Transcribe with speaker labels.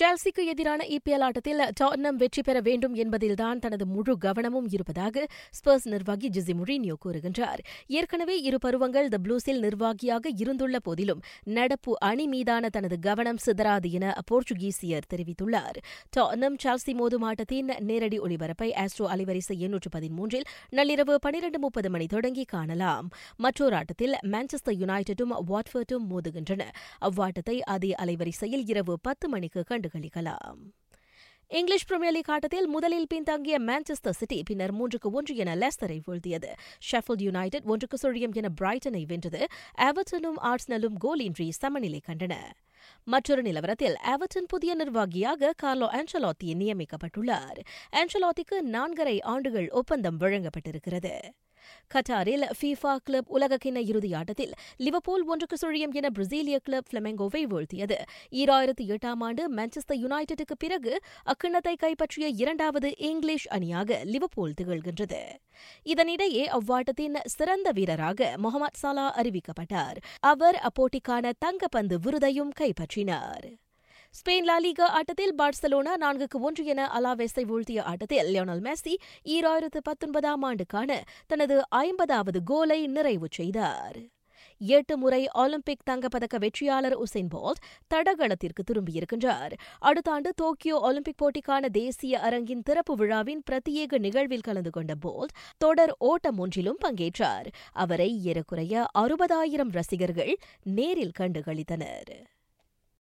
Speaker 1: செல்சிக்கு எதிரான இபிஎல் ஆட்டத்தில் டாட்னம் வெற்றி பெற வேண்டும் என்பதில்தான் தனது முழு கவனமும் இருப்பதாக ஸ்பர்ஸ் நிர்வாகி ஜிசி முரினியோ கூறுகின்றார். ஏற்கனவே இரு பருவங்கள் த ப்ளூஸில் நிர்வாகியாக இருந்துள்ள போதிலும் நடப்பு அணி மீதான தனது கவனம் சிதறாது என போர்ச்சுகீசியர் தெரிவித்துள்ளார். டாட்னம் சால்சி மோதும் ஆட்டத்தின் நேரடி ஒளிபரப்பை ஆஸ்ட்ரோ அலைவரிசை எண்ணூற்று பதிமூன்றில் நள்ளிரவு பனிரண்டு முப்பது மணி தொடங்கி காணலாம். மற்றொரு ஆட்டத்தில் மான்செஸ்டர் யுனைடெடும் வாட்ஃபர்டும் மோதுகின்றன. அவ்வாட்டத்தை அதே அலைவரிசையில் இரவு பத்து மணிக்கு கண்டு கண்டுகளிக்கலாம் இங்கிலீஷ் பிரீமியர் லீக் ஆட்டத்தில் முதலில் பின்தங்கிய மான்செஸ்டர் சிட்டி பின்னர் மூன்றுக்கு ஒன்று என லெஸ்டரை வீழ்த்தியது. ஷெஃபல்ட் யுனைடெட் ஒன்றுக்கு சுழியம் என பிரைட்டனை வென்றது. எவர்டனும் ஆர்ஸ்னலும் கோலின்றி சமநிலை கண்டன. மற்றொரு நிலவரத்தில் எவர்டன் புதிய நிர்வாகியாக கார்லோ ஆன்சலாத்தி நியமிக்கப்பட்டுள்ளார். ஆன்சலாத்திக்கு நான்கரை ஆண்டுகள் ஒப்பந்தம் வழங்கப்பட்டிருக்கிறது. கட்டாரில் ஃபீஃபா கிளப் உலகக்கிண்ண இறுதியாட்டத்தில் லிவபூல் ஒன்றுக்கு சுழியம் என பிரேசிலிய கிளப் பிளமெங்கோவை வீழ்த்தியது. ஈராயிரத்தி எட்டாம் ஆண்டு மான்செஸ்டர் யுனைடெடுக்கு பிறகு அக்கிண்ணத்தை கைப்பற்றிய இரண்டாவது இங்கிலீஷ் அணியாக லிவபூல் திகழ்கின்றது. இதனிடையே அவ்வாட்டத்தின் சிறந்த வீரராக முகமது சாலா அறிவிக்கப்பட்டார். அவர் அப்போட்டிக்கான தங்கப்பந்து விருதையும் கைப்பற்றினார். ஸ்பெயின் லாலிகா ஆட்டத்தில் பார்சலோனா நான்குக்கு ஒன்று என அலாவேஸை வீழ்த்திய ஆட்டத்தில் லியோனல் மெஸ்ஸி ஈராயிரத்து பத்தொன்பதாம் ஆண்டுக்கான தனது ஐம்பதாவது கோலை நிறைவு செய்தார். எட்டு முறை ஒலிம்பிக் தங்கப்பதக்க வெற்றியாளர் உசைன் போல்ட் தடகளத்திற்கு திரும்பியிருக்கின்றார். அடுத்த ஆண்டு டோக்கியோ ஒலிம்பிக் போட்டிக்கான தேசிய அரங்கின் திறப்பு விழாவின் பிரத்யேக நிகழ்வில் கலந்து கொண்ட போல்ட் தொடர் ஓட்டம் ஒன்றிலும் பங்கேற்றார். அவரை ஏறக்குறைய அறுபதாயிரம் ரசிகர்கள் நேரில் கண்டுகளித்தனர்